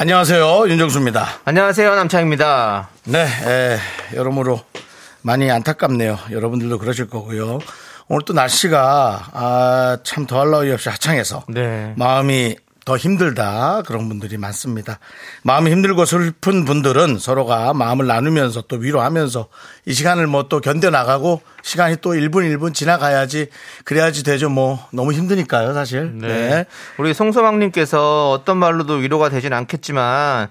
안녕하세요. 윤정수입니다. 안녕하세요. 남창입니다. 네, 에, 여러모로 많이 안타깝네요. 여러분들도 그러실 거고요. 오늘 또 날씨가 아, 참 더할 나위 없이 하창해서 네. 마음이 더 힘들다 그런 분들이 많습니다. 마음이 힘들고 슬픈 분들은 서로가 마음을 나누면서 또 위로하면서 이 시간을 뭐 또 견뎌 나가고 시간이 또 1분 1분 지나가야지 그래야지 되죠. 뭐 너무 힘드니까요, 사실. 네. 우리 송소망님께서 어떤 말로도 위로가 되진 않겠지만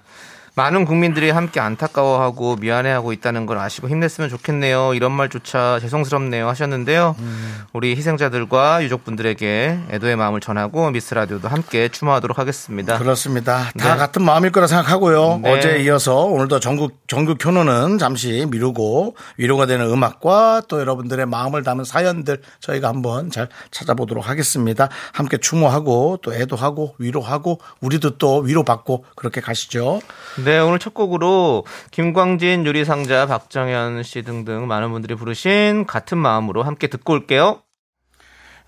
많은 국민들이 함께 안타까워하고 미안해하고 있다는 걸 아시고 힘냈으면 좋겠네요. 이런 말조차 죄송스럽네요 하셨는데요. 음. 우리 희생자들과 유족분들에게 애도의 마음을 전하고 미스 라디오도 함께 추모하도록 하겠습니다. 그렇습니다. 다 네. 같은 마음일 거라 생각하고요. 네. 어제 이어서 오늘도 전국 전국 효노는 잠시 미루고 위로가 되는 음악과 또 여러분들의 마음을 담은 사연들 저희가 한번 잘 찾아보도록 하겠습니다. 함께 추모하고 또 애도하고 위로하고 우리도 또 위로받고 그렇게 가시죠. 네, 오늘 첫 곡으로 김광진, 유리상자, 박정현 씨 등등 많은 분들이 부르신 같은 마음으로 함께 듣고 올게요.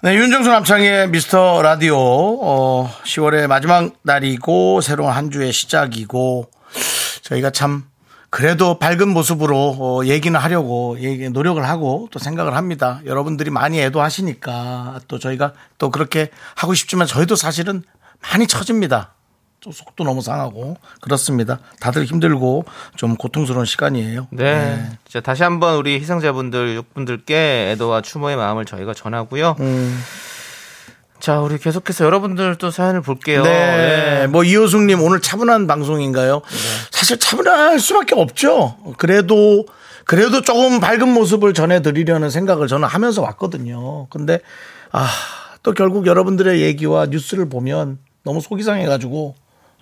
네, 윤정수 남창의 미스터 라디오 어, 10월의 마지막 날이고 새로운 한 주의 시작이고 저희가 참 그래도 밝은 모습으로 어, 얘기는 하려고 얘기, 노력을 하고 또 생각을 합니다. 여러분들이 많이 애도하시니까 또 저희가 또 그렇게 하고 싶지만 저희도 사실은 많이 처집니다. 또 속도 너무 상하고 그렇습니다. 다들 힘들고 좀 고통스러운 시간이에요. 네. 자, 다시 한번 우리 희생자분들, 유족분들께 애도와 추모의 마음을 저희가 전하고요. 음. 자, 우리 계속해서 여러분들 또 사연을 볼게요. 네. 뭐 이호숙님 오늘 차분한 방송인가요? 사실 차분할 수밖에 없죠. 그래도 그래도 조금 밝은 모습을 전해드리려는 생각을 저는 하면서 왔거든요. 근데 아 또 결국 여러분들의 얘기와 뉴스를 보면 너무 속이 상해가지고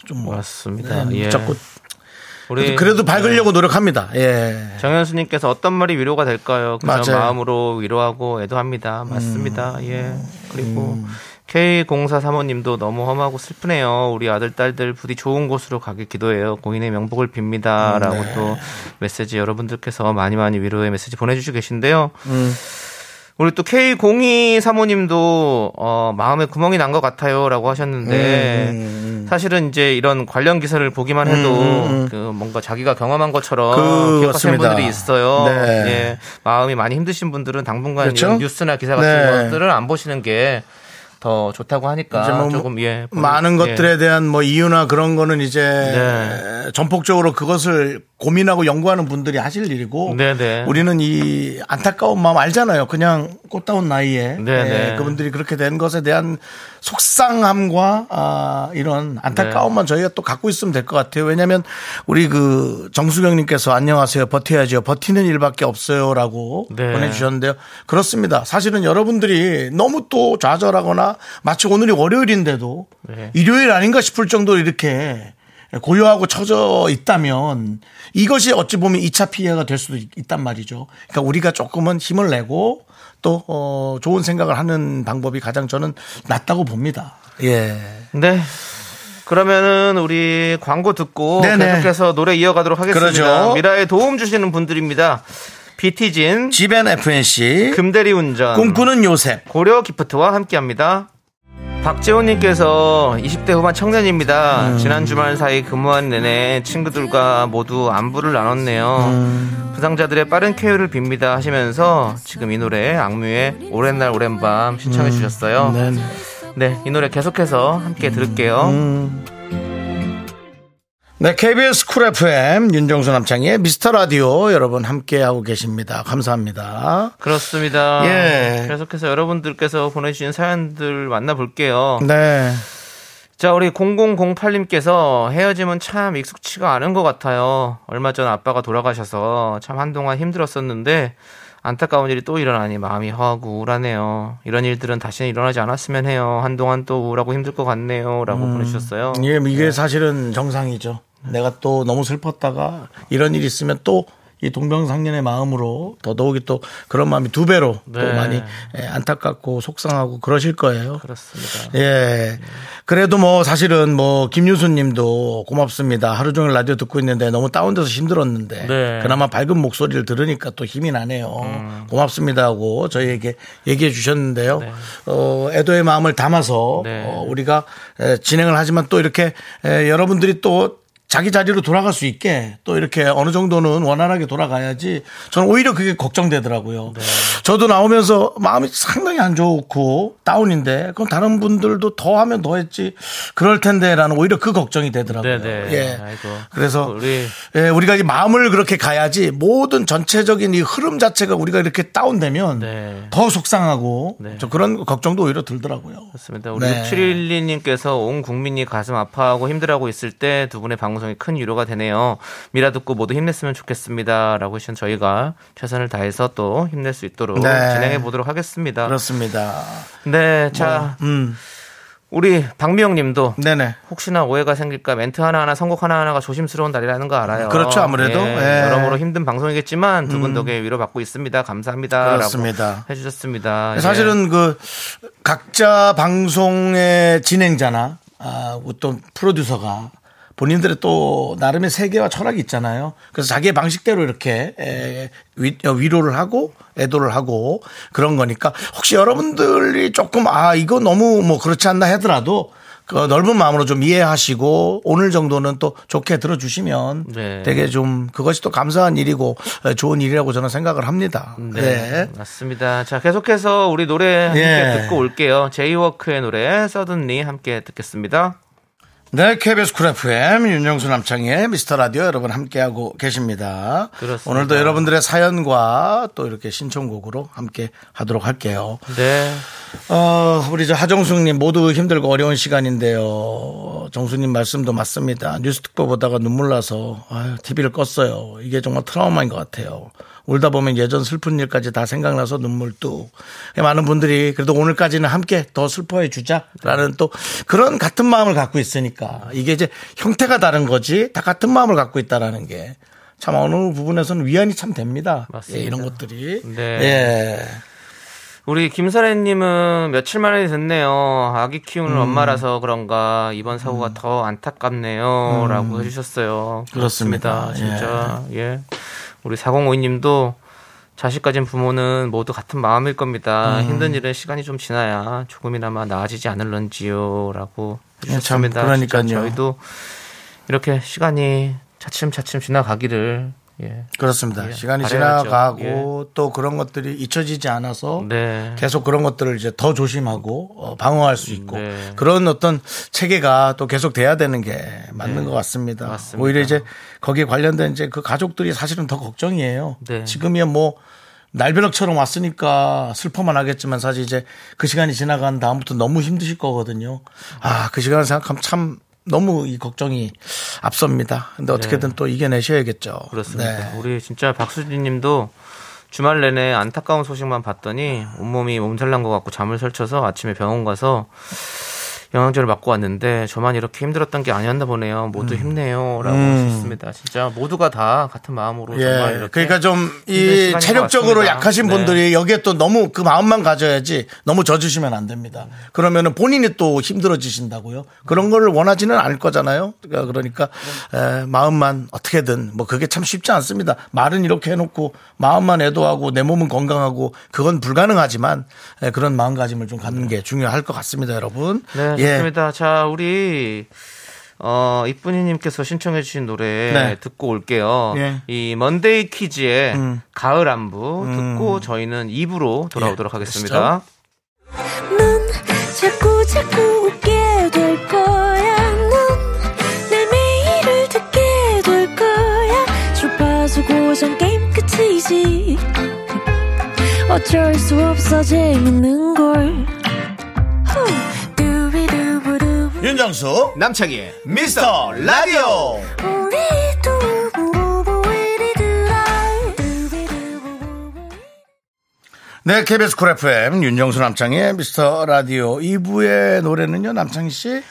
좀 뭐, 맞습니다. 네, 예. 자꾸 우리 그래도 밝으려고 노력합니다. 예. 정현수님께서 어떤 말이 위로가 될까요? 맞아요. 음. 마음으로 위로하고 애도합니다. 맞습니다. 예. 그리고 K0435님도 너무 험하고 슬프네요. 우리 아들, 딸들 부디 좋은 곳으로 가길 기도해요. 고인의 명복을 빕니다. 음, 라고 네. 또 메시지 여러분들께서 많이 많이 위로의 메시지 보내주시고 계신데요. 음. 우리 또 K0235님도 어, 마음에 구멍이 난 것 같아요. 라고 하셨는데 음, 사실은 이제 이런 관련 기사를 보기만 해도 음, 음. 그 뭔가 자기가 경험한 것처럼 그렇습니다. 기억하시는 분들이 있어요. 네. 예. 마음이 많이 힘드신 분들은 당분간 그렇죠? 이런 뉴스나 기사 같은 네. 것들을 안 보시는 게 더 좋다고 하니까 이제 뭐 조금 예 많은 예. 것들에 대한 뭐 이유나 그런 거는 이제 네. 전폭적으로 그것을 고민하고 연구하는 분들이 하실 일이고 네네. 우리는 이 안타까운 마음 알잖아요. 그냥 꽃다운 나이에 네네. 예, 그분들이 그렇게 된 것에 대한 속상함과 아, 이런 안타까움만 저희가 또 갖고 있으면 될 것 같아요. 왜냐하면 우리 그 정수경님께서 안녕하세요 버텨야죠 버티는 일밖에 없어요라고 네. 보내주셨는데요. 그렇습니다. 사실은 여러분들이 너무 또 좌절하거나 마치 오늘이 월요일인데도 네. 일요일 아닌가 싶을 정도로 이렇게 고요하고 처져 있다면 이것이 어찌 보면 2차 피해가 될 수도 있- 있단 말이죠. 그러니까 우리가 조금은 힘을 내고 또 어, 좋은 생각을 하는 방법이 가장 저는 낫다고 봅니다. 예. 네. 그러면은 우리 광고 듣고 네네. 계속해서 노래 이어가도록 하겠습니다. 그러죠. 미라에 도움 주시는 분들입니다. 비티진, 지벤 FNC 금대리 운전, 꿈꾸는 요셉 고려 기프트와 함께합니다. 박재훈님께서 20대 후반 청년입니다. 음. 지난 주말 사이 근무한 내내 친구들과 모두 안부를 나눴네요. 음. 부상자들의 빠른 쾌유를 빕니다 하시면서 지금 이 노래 악뮤의 오랜 날 오랜 밤 신청해 주셨어요. 네. 네, 이 노래 계속해서 함께 들을게요. 음. 네, KBS Cool FM 윤정수 남창희의 미스터 라디오 여러분 함께하고 계십니다. 감사합니다. 그렇습니다. 예. 계속해서 여러분들께서 보내주신 사연들 만나볼게요. 네. 자, 우리 0008님께서 헤어짐은 참 익숙치가 않은 것 같아요. 얼마 전 아빠가 돌아가셔서 참 한동안 힘들었었는데 안타까운 일이 또 일어나니 마음이 허하고 우울하네요. 이런 일들은 다시는 일어나지 않았으면 해요. 한동안 또 우울하고 힘들 것 같네요. 라고 보내주셨어요. 예, 이게 사실은 정상이죠. 내가 또 너무 슬펐다가 이런 일이 있으면 또 이 동병상련의 마음으로 더더욱이 또 그런 마음이 두 배로 또 네. 많이 예, 안타깝고 속상하고 그러실 거예요. 그렇습니다. 예. 그래도 뭐 사실은 뭐 김유수 님도 고맙습니다. 하루 종일 라디오 듣고 있는데 너무 다운돼서 힘들었는데 네. 그나마 밝은 목소리를 들으니까 또 힘이 나네요. 고맙습니다 하고 저희에게 얘기해 주셨는데요. 어, 애도의 마음을 담아서 네. 어, 우리가 에, 진행을 하지만 또 이렇게 에, 여러분들이 또 자기 자리로 돌아갈 수 있게 또 이렇게 어느 정도는 원활하게 돌아가야지 저는 오히려 그게 걱정되더라고요. 저도 나오면서 마음이 상당히 안 좋고 다운인데 그럼 다른 분들도 더 하면 더 했지 그럴 텐데라는 오히려 그 걱정이 되더라고요. 네네. 예. 아이고. 그래서 우리 예, 우리가 이 마음을 그렇게 가야지 모든 전체적인 이 흐름 자체가 우리가 이렇게 다운되면 네. 더 속상하고 네. 저 그런 걱정도 오히려 들더라고요. 그렇습니다. 우리 네. 6712님께서 온 국민이 가슴 아파하고 힘들어하고 있을 때 두 분의 방송 이 큰 위로가 되네요. 미라 듣고 모두 힘냈으면 좋겠습니다. 라고 하신 저희가 최선을 다해서 또 힘낼 수 있도록 네. 진행해 보도록 하겠습니다. 그렇습니다. 네, 자, 음, 우리 박미영 님도 네네. 혹시나 오해가 생길까 멘트 하나하나 선곡 하나하나가 조심스러운 날이라는 거 알아요. 그렇죠, 아무래도. 예, 예. 여러모로 힘든 방송이겠지만 두분 덕에 위로받고 있습니다. 감사합니다. 그렇습니다. 라고 해주셨습니다. 예. 사실은 그 각자 방송의 진행자나 아, 어떤 프로듀서가 본인들의 또 나름의 세계와 철학이 있잖아요. 그래서 자기의 방식대로 이렇게 에, 위, 어, 위로를 하고 애도를 하고 그런 거니까 혹시 여러분들이 조금 아 이거 너무 뭐 그렇지 않나 하더라도 그 넓은 마음으로 좀 이해하시고 오늘 정도는 또 좋게 들어주시면 네. 되게 좀 그것이 또 감사한 일이고 에, 좋은 일이라고 저는 생각을 합니다. 네, 네. 맞습니다. 자, 계속해서 우리 노래 함께 예. 듣고 올게요. J-Walk의 노래 Suddenly 함께 듣겠습니다. 네, KBS Cool FM 윤정수 남창희의 미스터 라디오 여러분 함께하고 계십니다. 그렇습니다. 오늘도 여러분들의 사연과 또 이렇게 신청곡으로 함께 하도록 할게요. 네. 어, 우리 저 하정숙님 모두 힘들고 어려운 시간인데요. 정수님 말씀도 맞습니다. 뉴스 특보 보다가 눈물 나서 아유, TV를 껐어요. 이게 정말 트라우마인 것 같아요. 울다 보면 예전 슬픈 일까지 다 생각나서 눈물 뚝. 많은 분들이 그래도 오늘까지는 함께 더 슬퍼해 주자라는 또 그런 같은 마음을 갖고 있으니까 이게 이제 형태가 다른 거지 다 같은 마음을 갖고 있다라는 게 참 어느 부분에서는 위안이 참 됩니다. 맞습니다. 예, 이런 것들이. 네. 예. 우리 김설애님은 며칠 만에 듣네요. 아기 키우는 음. 엄마라서 그런가 이번 사고가 더 안타깝네요. 라고 해주셨어요. 음. 그렇습니다. 그렇습니다. 진짜. 예. 우리 4052님도 자식 가진 부모는 모두 같은 마음일 겁니다. 음. 힘든 일은 시간이 좀 지나야 조금이나마 나아지지 않을런지요. 라고 예, 참 해주셨습니다. 그러니까요. 저희도 이렇게 시간이 차츰차츰 지나가기를 예. 그렇습니다. 예, 시간이 바라야죠. 지나가고 또 그런 것들이 잊혀지지 않아서 네. 계속 그런 것들을 이제 더 조심하고 어, 방어할 수 있고 네. 그런 어떤 체계가 또 계속 돼야 되는 게 맞는 것 같습니다. 네. 맞습니다. 오히려 이제 거기에 관련된 이제 그 가족들이 사실은 더 걱정이에요. 네. 지금이야 뭐 날벼락처럼 왔으니까 슬퍼만 하겠지만 사실 이제 그 시간이 지나간 다음부터 너무 힘드실 거거든요. 아, 그 시간을 생각하면 참 너무 이 걱정이 앞섭니다. 근데 어떻게든 또 이겨내셔야겠죠. 네. 그렇습니다. 네. 우리 진짜 박수진 님도 주말 내내 안타까운 소식만 봤더니 온몸이 몸살난 것 같고 잠을 설쳐서 아침에 병원 가서 영양제를 맞고 왔는데 저만 이렇게 힘들었던 게 아니었나 보네요. 모두 힘내요. 라고 하셨습니다. 진짜 모두가 다 같은 마음으로 정말 예. 이렇게 그러니까 좀 이 체력적으로. 약하신 네. 분들이 여기에 또 너무 그 마음만 가져야지 너무 져주시면 안 됩니다. 그러면은 본인이 또 힘들어지신다고요. 그런 거를 원하지는 않을 거잖아요. 그러니까, 그러니까 에, 마음만 어떻게든 뭐 그게 참 쉽지 않습니다. 말은 이렇게 해놓고 마음만 애도하고 내 몸은 건강하고 그건 불가능하지만 에, 그런 마음가짐을 좀 갖는 게 중요할 것 같습니다, 여러분. 네, 예. 좋습니다. 자, 우리 어, 이쁜이님께서 신청해주신 노래 네. 듣고 올게요. 예. 이 먼데이 키즈의 음. 가을 안부 듣고 저희는 2부로 돌아오도록 예, 하겠습니다. 넌 자꾸 자꾸 웃게 될 거야. 넌내 매일을 듣게 될 거야. 주파수 고정 게임 끝이지. 어쩔 수 없어 재밌는 걸. 윤정수 남창희의 미스터 라디오. 네, KBS Cool FM 윤정수 남창희의 미스터 라디오 2부의 노래는요 남창희 씨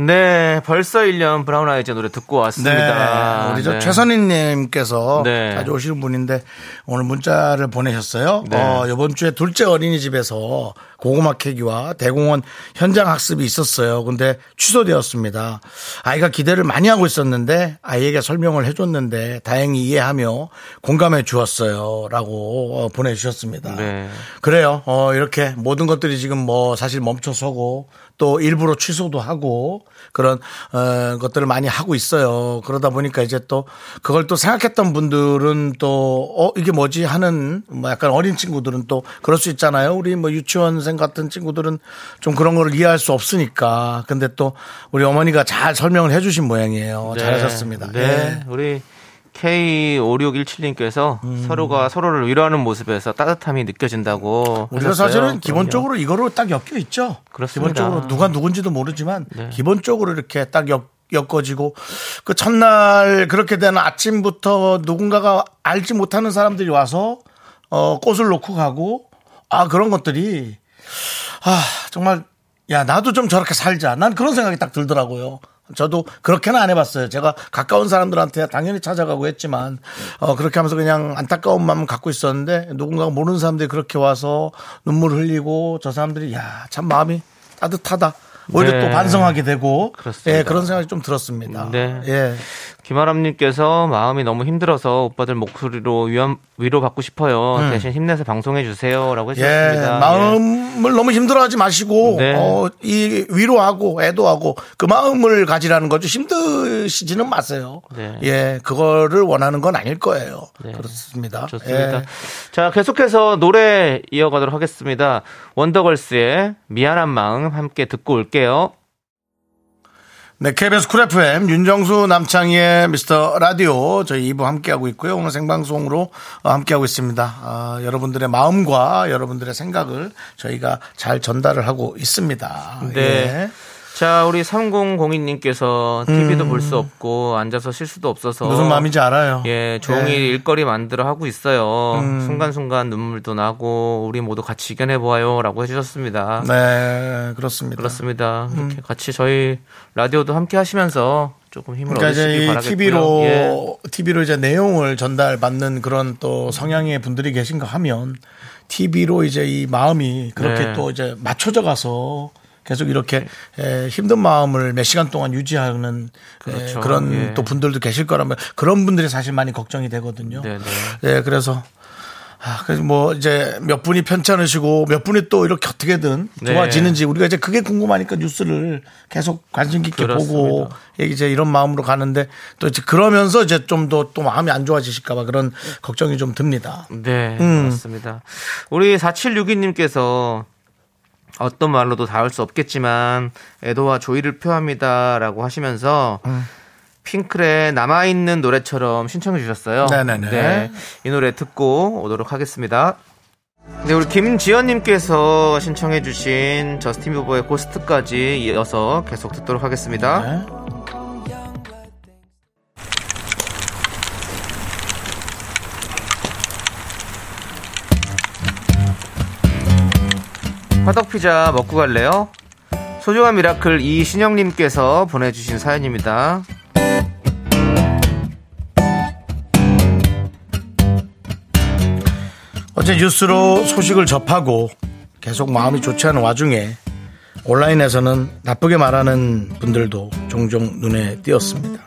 네, 벌써 1년 Brown Eyes 노래 듣고 왔습니다. 네. 우리 저 네. 최선희 님께서 네. 자주 오시는 분인데 오늘 문자를 보내셨어요. 네. 어, 이번 주에 둘째 어린이집에서 고구마 캐기와 대공원 현장 학습이 있었어요. 근데 취소되었습니다. 아이가 기대를 많이 하고 있었는데 아이에게 설명을 해줬는데 다행히 이해하며 공감해 주었어요. 라고 어, 보내주셨습니다. 네. 그래요. 어, 이렇게 모든 것들이 지금 뭐 사실 멈춰서고 또 일부러 취소도 하고 그런 어, 것들을 많이 하고 있어요. 그러다 보니까 이제 또 그걸 또 생각했던 분들은 또 어, 이게 뭐지 하는 뭐 약간 어린 친구들은 또 그럴 수 있잖아요. 우리 뭐 유치원생 같은 친구들은 좀 그런 거를 이해할 수 없으니까. 근데 또 우리 어머니가 잘 설명을 해 주신 모양이에요. 네. 잘하셨습니다. 네. 예. 우리 K5617님께서 음. 서로가 서로를 위로하는 모습에서 따뜻함이 느껴진다고. 우리가 하셨어요. 사실은. 기본적으로 이거로 딱 엮여 있죠. 그렇습니다. 기본적으로 누가 누군지도 모르지만 네. 기본적으로 이렇게 딱 엮, 엮어지고 그 첫날 그렇게 되는 아침부터 누군가가 알지 못하는 사람들이 와서 어, 꽃을 놓고 가고 아 그런 것들이 아 정말 야 나도 좀 저렇게 살자 난 그런 생각이 딱 들더라고요. 저도 그렇게는 안 해봤어요. 제가 가까운 사람들한테 당연히 찾아가고 했지만 어 그렇게 하면서 그냥 안타까운 마음 갖고 있었는데 누군가가 모르는 사람들이 그렇게 와서 눈물 흘리고 저 사람들이 야 참 마음이 따뜻하다. 오히려 네. 또 반성하게 되고 그렇습니다. 예 그런 생각이 좀 들었습니다. 네. 예. 김아람님께서 마음이 너무 힘들어서 오빠들 목소리로 위안, 위로받고 싶어요. 대신 힘내서 방송해 주세요라고 음. 예. 마음을 너무 힘들어하지 마시고 네. 어, 이 위로하고 애도하고 그 마음을 가지라는 거죠. 힘드시지는 마세요. 네. 예, 그거를 원하는 건 아닐 거예요. 네. 그렇습니다. 좋습니다. 예. 자, 계속해서 노래 이어가도록 하겠습니다. 원더걸스의 미안한 마음 함께 듣고 올게요. 네, KBS Cool FM 윤정수 남창희의 미스터 라디오 저희 2부 함께하고 있고요. 오늘 생방송으로 어, 함께하고 있습니다. 아, 여러분들의 마음과 여러분들의 생각을 저희가 잘 전달을 하고 있습니다. 네. 예. 자, 우리 3002님께서 TV도 볼 수 없고 앉아서 쉴 수도 없어서 음. 무슨 마음인지 알아요. 예, 종일 예. 일거리 만들어 하고 있어요. 음. 순간순간 눈물도 나고 우리 모두 같이 이겨내 보아요라고 해 주셨습니다. 네, 그렇습니다. 그렇습니다. 이렇게 같이 저희 라디오도 함께 하시면서 조금 힘을 그러니까 이 바라겠고요. TV로 예. TV로 이제 내용을 전달받는 그런 또 성향의 분들이 계신가 하면 TV로 이제 이 마음이 그렇게 네. 또 이제 맞춰져 가서 계속 이렇게 에, 힘든 마음을 몇 시간 동안 유지하는 에, 그렇죠. 그런 예. 또 분들도 계실 거라면 그런 분들이 사실 많이 걱정이 되거든요. 네, 네. 예, 그래서 아, 그래서 뭐 이제 몇 분이 편찮으시고 몇 분이 또 이렇게 어떻게든 네. 좋아지는지 우리가 이제 그게 궁금하니까 뉴스를 계속 관심 깊게 보고 그렇습니다. 이제 이런 마음으로 가는데 또 이제 그러면서 이제 좀 더 또 마음이 안 좋아지실까봐 그런 걱정이 좀 듭니다. 네, 음. 맞습니다. 우리 4762님께서 어떤 말로도 닿을 수 없겠지만 애도와 조의를 표합니다라고 하시면서 음. 핑클의 남아있는 노래처럼 신청해 주셨어요. 네네네. 네, 이 노래 듣고 오도록 하겠습니다. 네, 우리 김지연님께서 신청해 주신 저스틴 비버의 Ghost까지 이어서 계속 듣도록 하겠습니다. 네. 화덕피자 먹고 갈래요? 소중한 미라클 이신영님께서 보내주신 사연입니다. 어제 뉴스로 소식을 접하고 계속 마음이 좋지 않은 와중에 온라인에서는 나쁘게 말하는 분들도 종종 눈에 띄었습니다.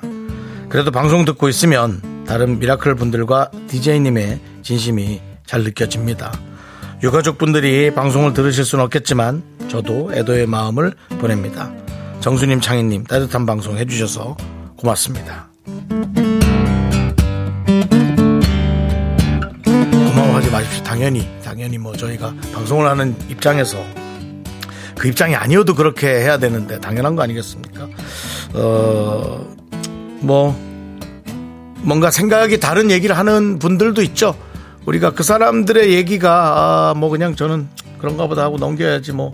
그래도 방송 듣고 있으면 다른 미라클 분들과 DJ님의 진심이 잘 느껴집니다. 유가족 분들이 방송을 들으실 수는 없겠지만 저도 애도의 마음을 보냅니다. 정수님, 창희님 따뜻한 방송 해주셔서 고맙습니다. 고마워하지 마십시오. 당연히, 당연히 뭐 저희가 방송을 하는 입장에서 그 입장이 아니어도 그렇게 해야 되는데 당연한 거 아니겠습니까? 어, 뭐, 뭔가 생각이 다른 얘기를 하는 분들도 있죠. 우리가 그 사람들의 얘기가, 아, 뭐 그냥 저는 그런가 보다 하고 넘겨야지 뭐.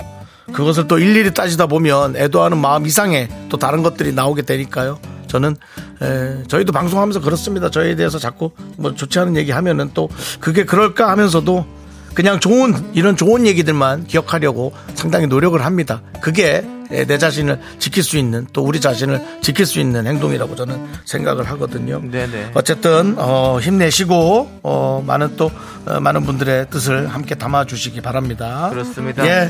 그것을 또 일일이 따지다 보면 애도하는 마음 이상의 또 다른 것들이 나오게 되니까요. 저는 에, 저희도 방송하면서 그렇습니다. 저희에 대해서 자꾸 뭐 좋지 않은 얘기 하면은 또 그게 그럴까 하면서도 그냥 좋은 이런 좋은 얘기들만 기억하려고 상당히 노력을 합니다. 그게 내 자신을 지킬 수 있는 또 우리 자신을 지킬 수 있는 행동이라고 저는 생각을 하거든요. 네네. 어쨌든 어, 힘내시고 어, 많은 또 어, 많은 분들의 뜻을 함께 담아 주시기 바랍니다. 그렇습니다. 예.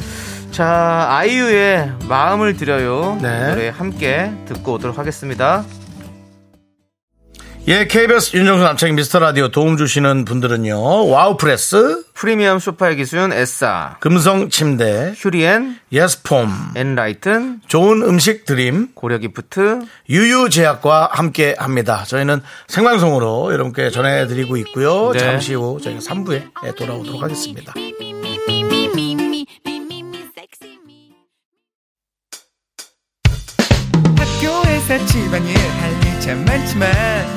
자, 아이유의 마음을 드려요. 네. 노래 함께 듣고 오도록 하겠습니다. 예, KBS 윤정수 남창희 미스터 라디오 도움 주시는 분들은요. 와우프레스, 프리미엄 소파의 기준 에싸, 금성 침대, 휴리엔, 예스폼, 엔라이튼, 좋은 음식 드림, 고려기프트, 유유제약과 함께 합니다. 저희는 생방송으로 여러분께 전해드리고 있고요. 네. 잠시 후 저희가 3부에 돌아오도록 하겠습니다. 학교에서 집안일 할일참 많지만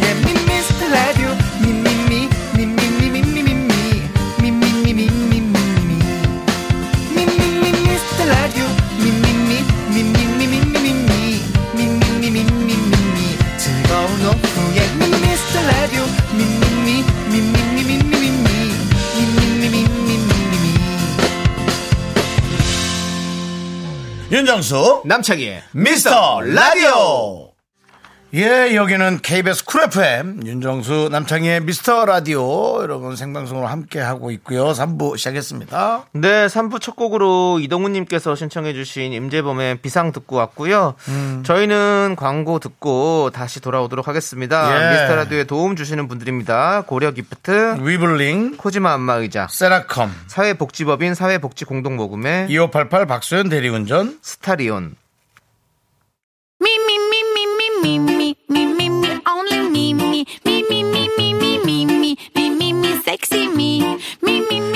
윤정수 남창희의 미스터 라디오 예 여기는 KBS Cool FM 윤정수 남창희의 미스터 라디오 여러분 생방송으로 함께 하고 있고요 3부 시작했습니다 네, 3부 첫 곡으로 이동훈님께서 신청해주신 임재범의 비상 듣고 왔고요. 음. 저희는 광고 듣고 다시 돌아오도록 하겠습니다. 예. 미스터 라디오에 도움 주시는 분들입니다. 고려 기프트, 위블링 코지마 안마의자, 세라컴 사회복지법인 사회복지공동모금회, 2588 박소연 대리운전 스타리온.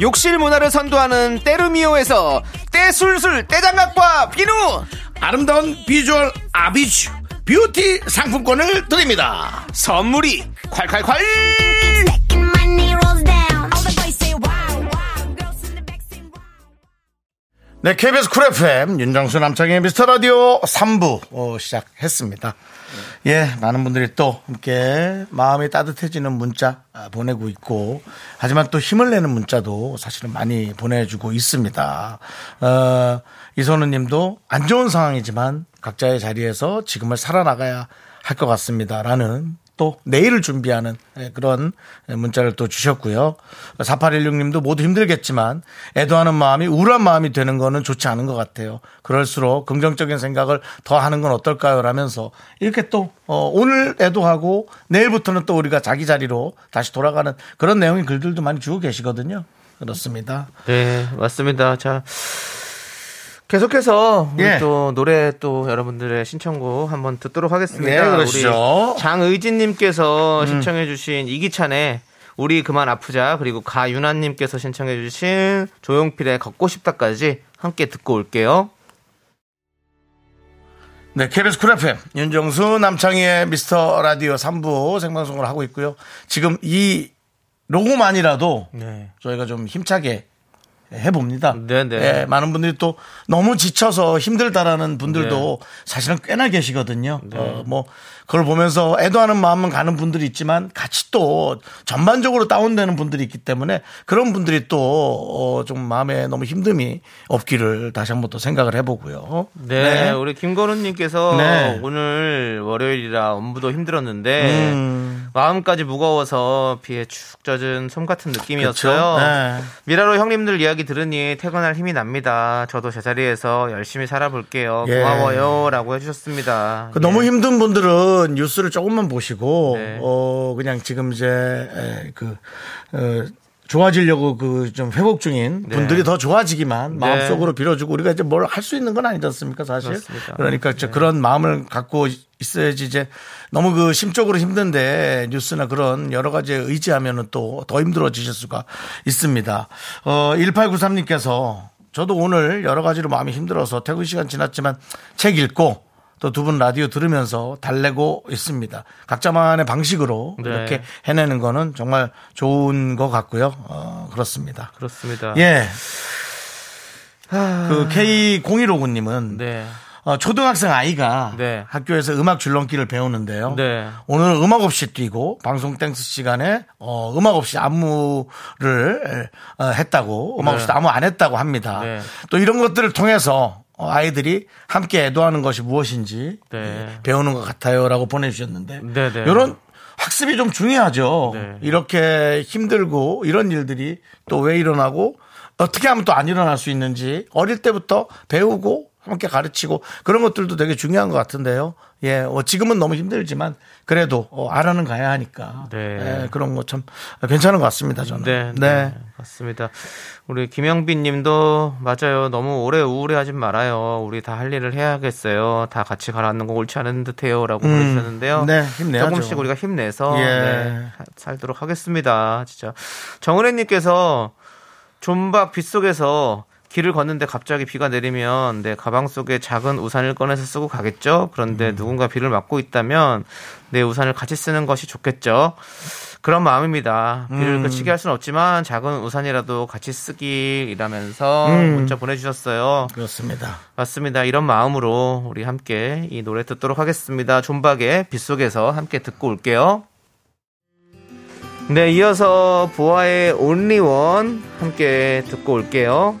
욕실 문화를 선도하는 때르미오에서 때술술 때장갑과 비누! 아름다운 비주얼 아비쥬 뷰티 상품권을 드립니다. 선물이 콸콸콸. 네 KBS 쿨 FM 윤정수 남창희의 미스터 라디오 3부 어, 시작했습니다 예 많은 분들이 또 함께 마음이 따뜻해지는 문자 아, 보내고 있고 하지만 또 힘을 내는 문자도 사실은 많이 보내주고 있습니다. 어, 이선우 님도 안 좋은 상황이지만 각자의 자리에서 지금을 살아나가야 할 것 같습니다 라는 또 내일을 준비하는 예, 그런 문자를 또 주셨고요. 4816님도 모두 힘들겠지만 애도하는 마음이 우울한 마음이 되는 거는 좋지 않은 것 같아요. 그럴수록 긍정적인 생각을 더 하는 건 어떨까요? 라면서 이렇게 또 어, 오늘 애도하고 내일부터는 또 우리가 자기 자리로 다시 돌아가는 그런 내용의 글들도 많이 주고 계시거든요. 그렇습니다. 네 맞습니다 자 계속해서 우리 예. 또 노래 또 여러분들의 신청곡 한번 듣도록 하겠습니다. 네, 그러시죠. 우리 장의진님께서 신청해주신 이기찬의 우리 그만 아프자 그리고 가윤아님께서 신청해주신 조용필의 걷고 싶다까지 함께 듣고 올게요. 네, KBS 쿨 FM 윤정수 남창희의 미스터 라디오 3부 생방송을 하고 있고요. 지금 이 로고만이라도 네. 저희가 좀 힘차게 해봅니다. 네네. 예, 많은 분들이 또 너무 지쳐서 힘들다라는 분들도 네. 사실은 꽤나 계시거든요. 어, 뭐 그걸 보면서 애도하는 마음은 가는 분들이 있지만 같이 또 전반적으로 다운되는 분들이 있기 때문에 그런 분들이 또좀 마음에 너무 힘듦이 없기를 다시 한번 또 생각을 해보고요. 네, 우리 김건우님께서 네. 오늘 월요일이라 업무도 힘들었는데 음. 마음까지 무거워서 비에 축 젖은 솜 같은 느낌이었어요. 네. 미라로 형님들 이야기 들으니 퇴근할 힘이 납니다. 저도 제자리에서 열심히 살아볼게요. 예. 고마워요라고 해주셨습니다. 그 예. 너무 힘든 분들은 뉴스를 조금만 보시고 네. 어 그냥 지금 이제 에, 그 어, 좋아지려고 그 좀 회복 중인 네. 분들이 더 좋아지기만 네. 마음속으로 빌어주고 우리가 이제 뭘 할 수 있는 건 아니지 않습니까 사실 그렇습니다. 그러니까 그런 마음을 갖고 있어야지 이제 너무 그 심적으로 힘든데 뉴스나 그런 여러 가지에 의지하면은 또 더 힘들어지실 수가 있습니다. 어 1893님께서 저도 오늘 여러 가지로 마음이 힘들어서 퇴근 시간 지났지만 책 읽고 또 두 분 라디오 들으면서 달래고 있습니다. 각자만의 방식으로 네. 이렇게 해내는 거는 정말 좋은 것 같고요. 어, 그렇습니다. 그렇습니다. 예. 그 K0159님은 네. 어, 초등학생 아이가 네. 학교에서 음악 줄넘기를 배우는데요. 네. 오늘 음악 없이 뛰고 방송 댄스 시간에 어, 음악 없이 안무를 어, 했다고 음악 네. 없이 안무 안 했다고 합니다. 네. 또 이런 것들을 통해서 어, 아이들이 함께 애도하는 것이 무엇인지 네. 예, 배우는 것 같아요라고 보내주셨는데 네, 네. 이런 학습이 좀 중요하죠. 네. 이렇게 힘들고 이런 일들이 또 왜 일어나고 어떻게 하면 또 안 일어날 수 있는지 어릴 때부터 배우고 함께 가르치고 그런 것들도 되게 중요한 것 같은데요. 예, 어, 지금은 너무 힘들지만 그래도 어, 알아는 가야 하니까 네. 예, 그런 거 참 괜찮은 것 같습니다. 저는. 네, 네. 맞습니다. 우리 김영빈 님도 맞아요. 너무 오래 우울해하지 말아요. 우리 다 할 일을 해야겠어요. 다 같이 가라앉는 거 옳지 않은 듯해요. 라고 보내주셨는데요. 네, 힘내야죠. 조금씩 우리가 힘내서 예. 네, 살도록 하겠습니다. 진짜. 정은혜 님께서 존박 빗속에서 길을 걷는데 갑자기 비가 내리면 내 가방 속에 작은 우산을 꺼내서 쓰고 가겠죠. 그런데 누군가 비를 맞고 있다면 내 우산을 같이 쓰는 것이 좋겠죠. 그런 마음입니다. 비를 그치게 할 수는 없지만 작은 우산이라도 같이 쓰기라면서 문자 보내주셨어요. 그렇습니다. 맞습니다. 이런 마음으로 우리 함께 이 노래 듣도록 하겠습니다. 존박의 빗속에서 함께 듣고 올게요. 네, 이어서 보아의 One 함께 듣고 올게요.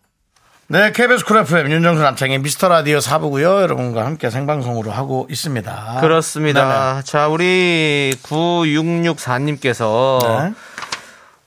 네, KBS 쿨 FM 윤정수 남창희의 미스터 라디오 4부고요. 여러분과 함께 생방송으로 하고 있습니다. 그렇습니다. 자, 우리 9664님께서 네.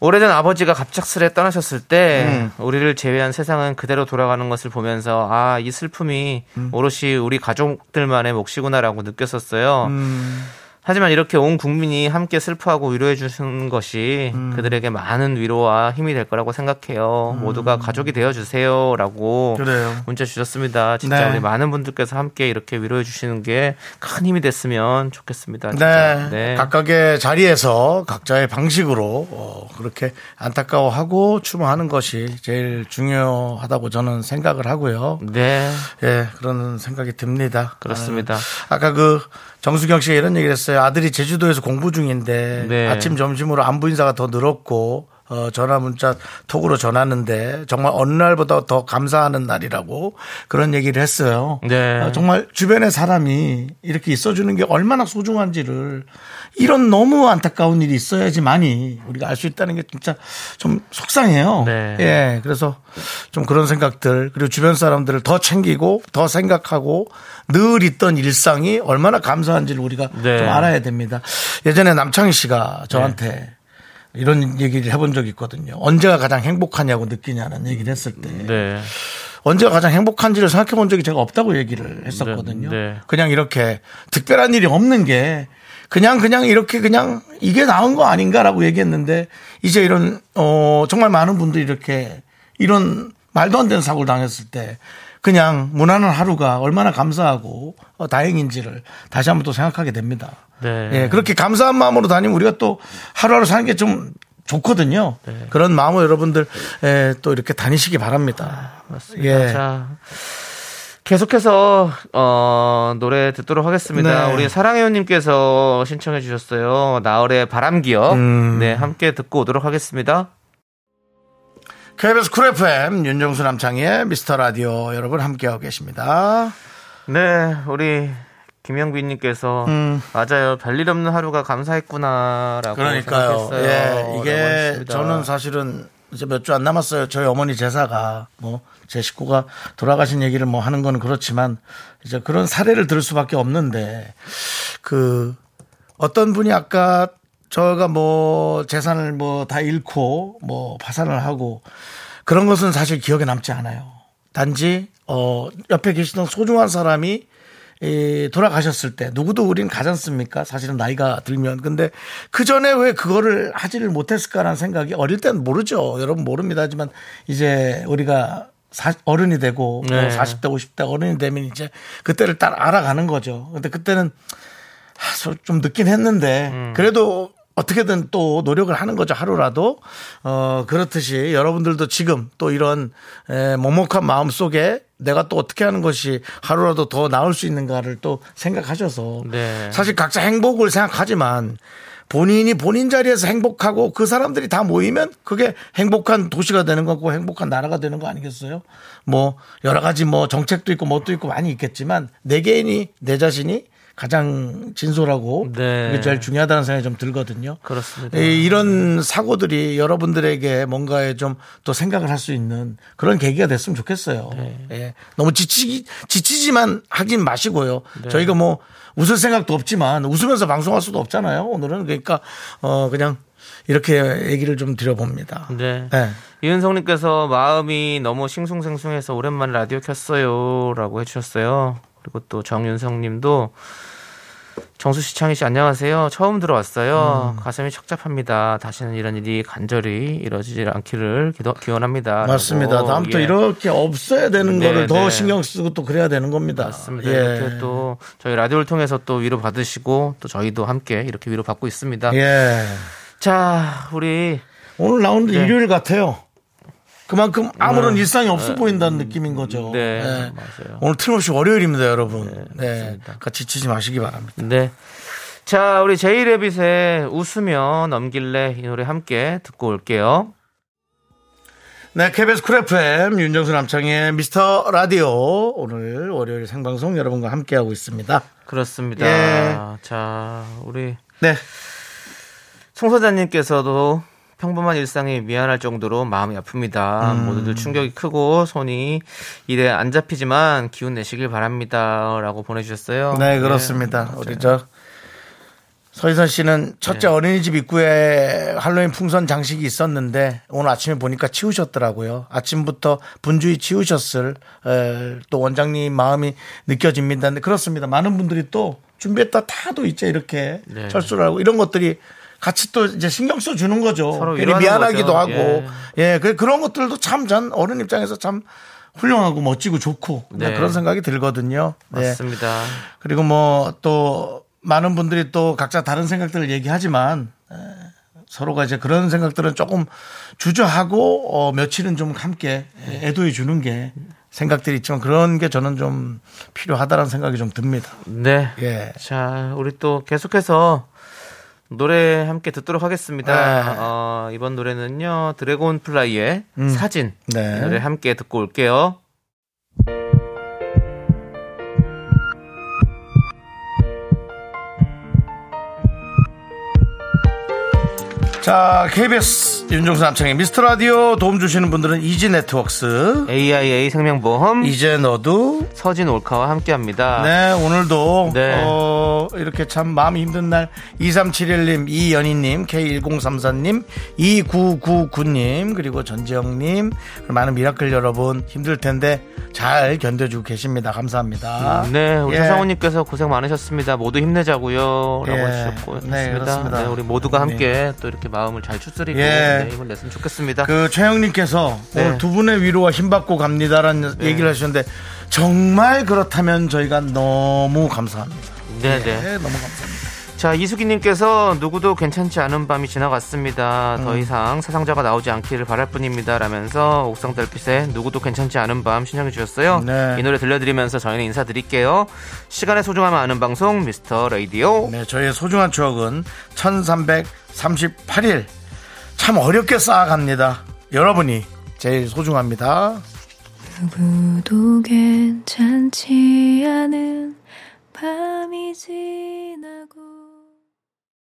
오래전 아버지가 갑작스레 떠나셨을 때 음. 우리를 제외한 세상은 그대로 돌아가는 것을 보면서 아, 이 슬픔이 오롯이 우리 가족들만의 몫이구나라고 느꼈었어요. 음. 하지만 이렇게 온 국민이 함께 슬퍼하고 위로해 주시는 것이 음. 그들에게 많은 위로와 힘이 될 거라고 생각해요. 모두가 가족이 되어 주세요라고 그래요. 문자 주셨습니다. 진짜 네. 우리 많은 분들께서 함께 이렇게 위로해 주시는 게 큰 힘이 됐으면 좋겠습니다. 진짜. 네. 각각의 자리에서 각자의 방식으로 어, 그렇게 안타까워하고 추모하는 것이 제일 중요하다고 저는 생각을 하고요. 네. 예, 그런 생각이 듭니다. 그렇습니다. 아, 아까 그 정수경 씨가 이런 얘기를 했어요. 아들이 제주도에서 공부 중인데 네. 아침 점심으로 안부 인사가 더 늘었고 어, 전화 문자 톡으로 전하는데 정말 어느 날보다 더 감사하는 날이라고 그런 얘기를 했어요. 네. 어, 정말 주변에 사람이 이렇게 있어주는 게 얼마나 소중한지를 이런 너무 안타까운 일이 있어야지만이 우리가 알 수 있다는 게 진짜 좀 속상해요. 네. 예, 그래서 좀 그런 생각들 그리고 주변 사람들을 더 챙기고 더 생각하고 늘 있던 일상이 얼마나 감사한지를 우리가 네. 좀 알아야 됩니다. 예전에 남창희 씨가 저한테 이런 얘기를 해본 적이 있거든요. 언제가 가장 행복하냐고 느끼냐는 얘기를 했을 때 네. 언제가 가장 행복한지를 생각해 본 적이 제가 없다고 얘기를 했었거든요. 네, 네. 그냥 이렇게 특별한 일이 없는 게 그냥 그냥 이렇게 그냥 이게 나은 거 아닌가라고 얘기했는데 이제 이런 어 정말 많은 분들이 이렇게 이런 말도 안 되는 사고를 당했을 때 그냥 무난한 하루가 얼마나 감사하고 어, 다행인지를 다시 한번 또 생각하게 됩니다. 네. 예, 그렇게 감사한 마음으로 다니면 우리가 또 하루하루 사는 게 좀 좋거든요. 네. 그런 마음으로 여러분들 예, 또 이렇게 다니시기 바랍니다. 맞습니다. 예. 자, 계속해서 어, 노래 듣도록 하겠습니다. 네. 우리 사랑해요님께서 신청해 주셨어요. 나얼의 바람기요. 음. 네, 함께 듣고 오도록 하겠습니다. KBS 쿨 FM 윤정수 남창희의 미스터 라디오 여러분 함께하고 계십니다. 네, 우리 김영빈님께서 음. 맞아요. 별일 없는 하루가 감사했구나라고 그러니까요. 생각했어요. 예, 이게. 저는 사실은 이제 몇 주 안 남았어요. 저희 어머니 제사가 뭐 제 식구가 돌아가신 얘기를 뭐 하는 건 그렇지만 이제 그런 사례를 들을 수밖에 없는데 그 어떤 분이 아까 저가 뭐 재산을 뭐 다 잃고 뭐 파산을 하고 그런 것은 사실 기억에 남지 않아요. 단지 어 옆에 계시던 소중한 사람이 이 돌아가셨을 때 누구도 우린 가지 않습니까? 사실은 나이가 들면 근데 그 전에 왜 그거를 하지를 못했을까라는 생각이 어릴 땐 모르죠. 여러분 모릅니다. 하지만 이제 우리가 사- 어른이 되고 뭐 네. 40대 50대 어른이 되면 이제 그때를 딱 알아가는 거죠. 근데 그때는 좀 늦긴 했는데 음. 그래도 어떻게든 또 노력을 하는 거죠 하루라도 어 그렇듯이 여러분들도 지금 또 이런 에, 먹먹한 마음 속에 내가 또 어떻게 하는 것이 하루라도 더 나을 수 있는가를 또 생각하셔서 네. 사실 각자 행복을 생각하지만 본인이 본인 자리에서 행복하고 그 사람들이 다 모이면 그게 행복한 도시가 되는 거고 행복한 나라가 되는 거 아니겠어요? 뭐 여러 가지 뭐 정책도 있고 뭣도 있고 많이 있겠지만 내 개인이 내 자신이 가장 진솔하고 네. 그게 제일 중요하다는 생각이 좀 들거든요. 그렇습니다. 이- 이런 사고들이 여러분들에게 뭔가에 좀 또 생각을 할 수 있는 그런 계기가 됐으면 좋겠어요. 네. 예. 너무 지치기, 지치지만 하긴 마시고요. 저희가 뭐 웃을 생각도 없지만 웃으면서 방송할 수도 없잖아요. 오늘은 그러니까 어 그냥 이렇게 얘기를 좀 드려봅니다. 네. 예. 이은성님께서 마음이 너무 싱숭생숭해서 오랜만에 라디오 켰어요라고 해주셨어요. 그리고 또 정윤성 님도 정수 씨, 창희 씨 안녕하세요. 처음 들어왔어요. 가슴이 착잡합니다. 다시는 이런 일이 간절히 이루어지지 않기를 기도, 기원합니다. 맞습니다. 다음부터 예. 이렇게 없어야 되는 네, 거를 더 네. 신경 쓰고 또 그래야 되는 겁니다. 맞습니다. 예. 이렇게 또 저희 라디오를 통해서 또 위로 받으시고 또 저희도 함께 이렇게 위로 받고 있습니다. 예. 자, 우리 오늘 나오는데 네. 일요일 같아요. 그만큼 아무런 일상이 없어 보인다는 느낌인 거죠. 네, 예. 맞아요. 오늘 틀림없이 월요일입니다, 여러분. 네. 같이 지지 마시기 바랍니다. 네. 자, 우리 제이레빗의 웃으며 넘길래 이 노래 함께 듣고 올게요. 네, KBS 쿨 FM 윤정수 남창희의 미스터 라디오 오늘 월요일 생방송 여러분과 함께하고 있습니다. 그렇습니다. 예. 자, 우리 네. 송사자님께서도 평범한 일상이 미안할 정도로 마음이 아픕니다. 음. 모두들 충격이 크고 손이 일에 안 잡히지만 기운 내시길 바랍니다. 라고 보내주셨어요. 네, 예, 그렇습니다. 맞아요. 우리 저 서희선 씨는 첫째 어린이집 입구에 할로윈 풍선 장식이 있었는데 오늘 아침에 보니까 치우셨더라고요. 아침부터 분주히 치우셨을 에, 또 원장님 마음이 느껴집니다. 그렇습니다. 많은 분들이 또 준비했다 타도 있죠 이렇게 네. 철수를 하고 이런 것들이 같이 또 이제 신경 써 주는 거죠. 서로 괜히 미안하기도 거죠. 하고 예, 그 그런 것들도 참 전 어른 입장에서 참 훌륭하고 멋지고 좋고 네. 그런 생각이 들거든요. 네. 맞습니다. 그리고 뭐 또 많은 분들이 또 각자 다른 생각들을 얘기하지만 에, 서로가 이제 그런 생각들은 조금 주저하고 어, 며칠은 좀 함께 애도해 주는 게 생각들이 있지만 그런 게 저는 좀 필요하다는 생각이 좀 듭니다. 네. 예. 자, 우리 또 계속해서 노래 함께 듣도록 하겠습니다. 네. 어, 이번 노래는요, 드래곤 플라이의 사진. 네. 이 노래 함께 듣고 올게요. 자, KBS 윤정수 남창희의 미스터 라디오 도움 주시는 분들은 이지 네트웍스, AIA 생명보험, 이제 너도 서진 올카와 함께 합니다. 네, 오늘도 네. 어, 이렇게 참 마음이 힘든 날 2371님, 이연희님, K1034님, 2999님, 그리고 전지영님, 많은 미라클 여러분 힘들 텐데 잘 견뎌주고 계십니다. 감사합니다. 네, 우리 예. 서상훈님께서 고생 많으셨습니다. 모두 힘내자고요. 라고 예. 해주셨고. 네. 그렇습니다. 네, 우리 모두가 함께 또 이렇게 마음을 잘 추스리고 예. 네, 힘을 냈으면 좋겠습니다. 그 최영님께서 네. 오늘 두 분의 위로와 힘받고 갑니다라는 얘기를 하셨는데 정말 그렇다면 저희가 너무 감사합니다. 네, 예, 네. 너무 감사합니다. 자, 이수기님께서 누구도 괜찮지 않은 밤이 지나갔습니다. 음. 더 이상 사상자가 나오지 않기를 바랄 뿐입니다. 라면서 옥상 달빛에 누구도 괜찮지 않은 밤 신청해 주셨어요. 네. 이 노래 들려드리면서 저희는 인사드릴게요. 시간의 소중함을 아는 방송 미스터 라디오. 네, 저희의 소중한 추억은 1338일 참 어렵게 쌓아갑니다. 여러분이 제일 소중합니다. 누구도 괜찮지 않은 밤이 지나고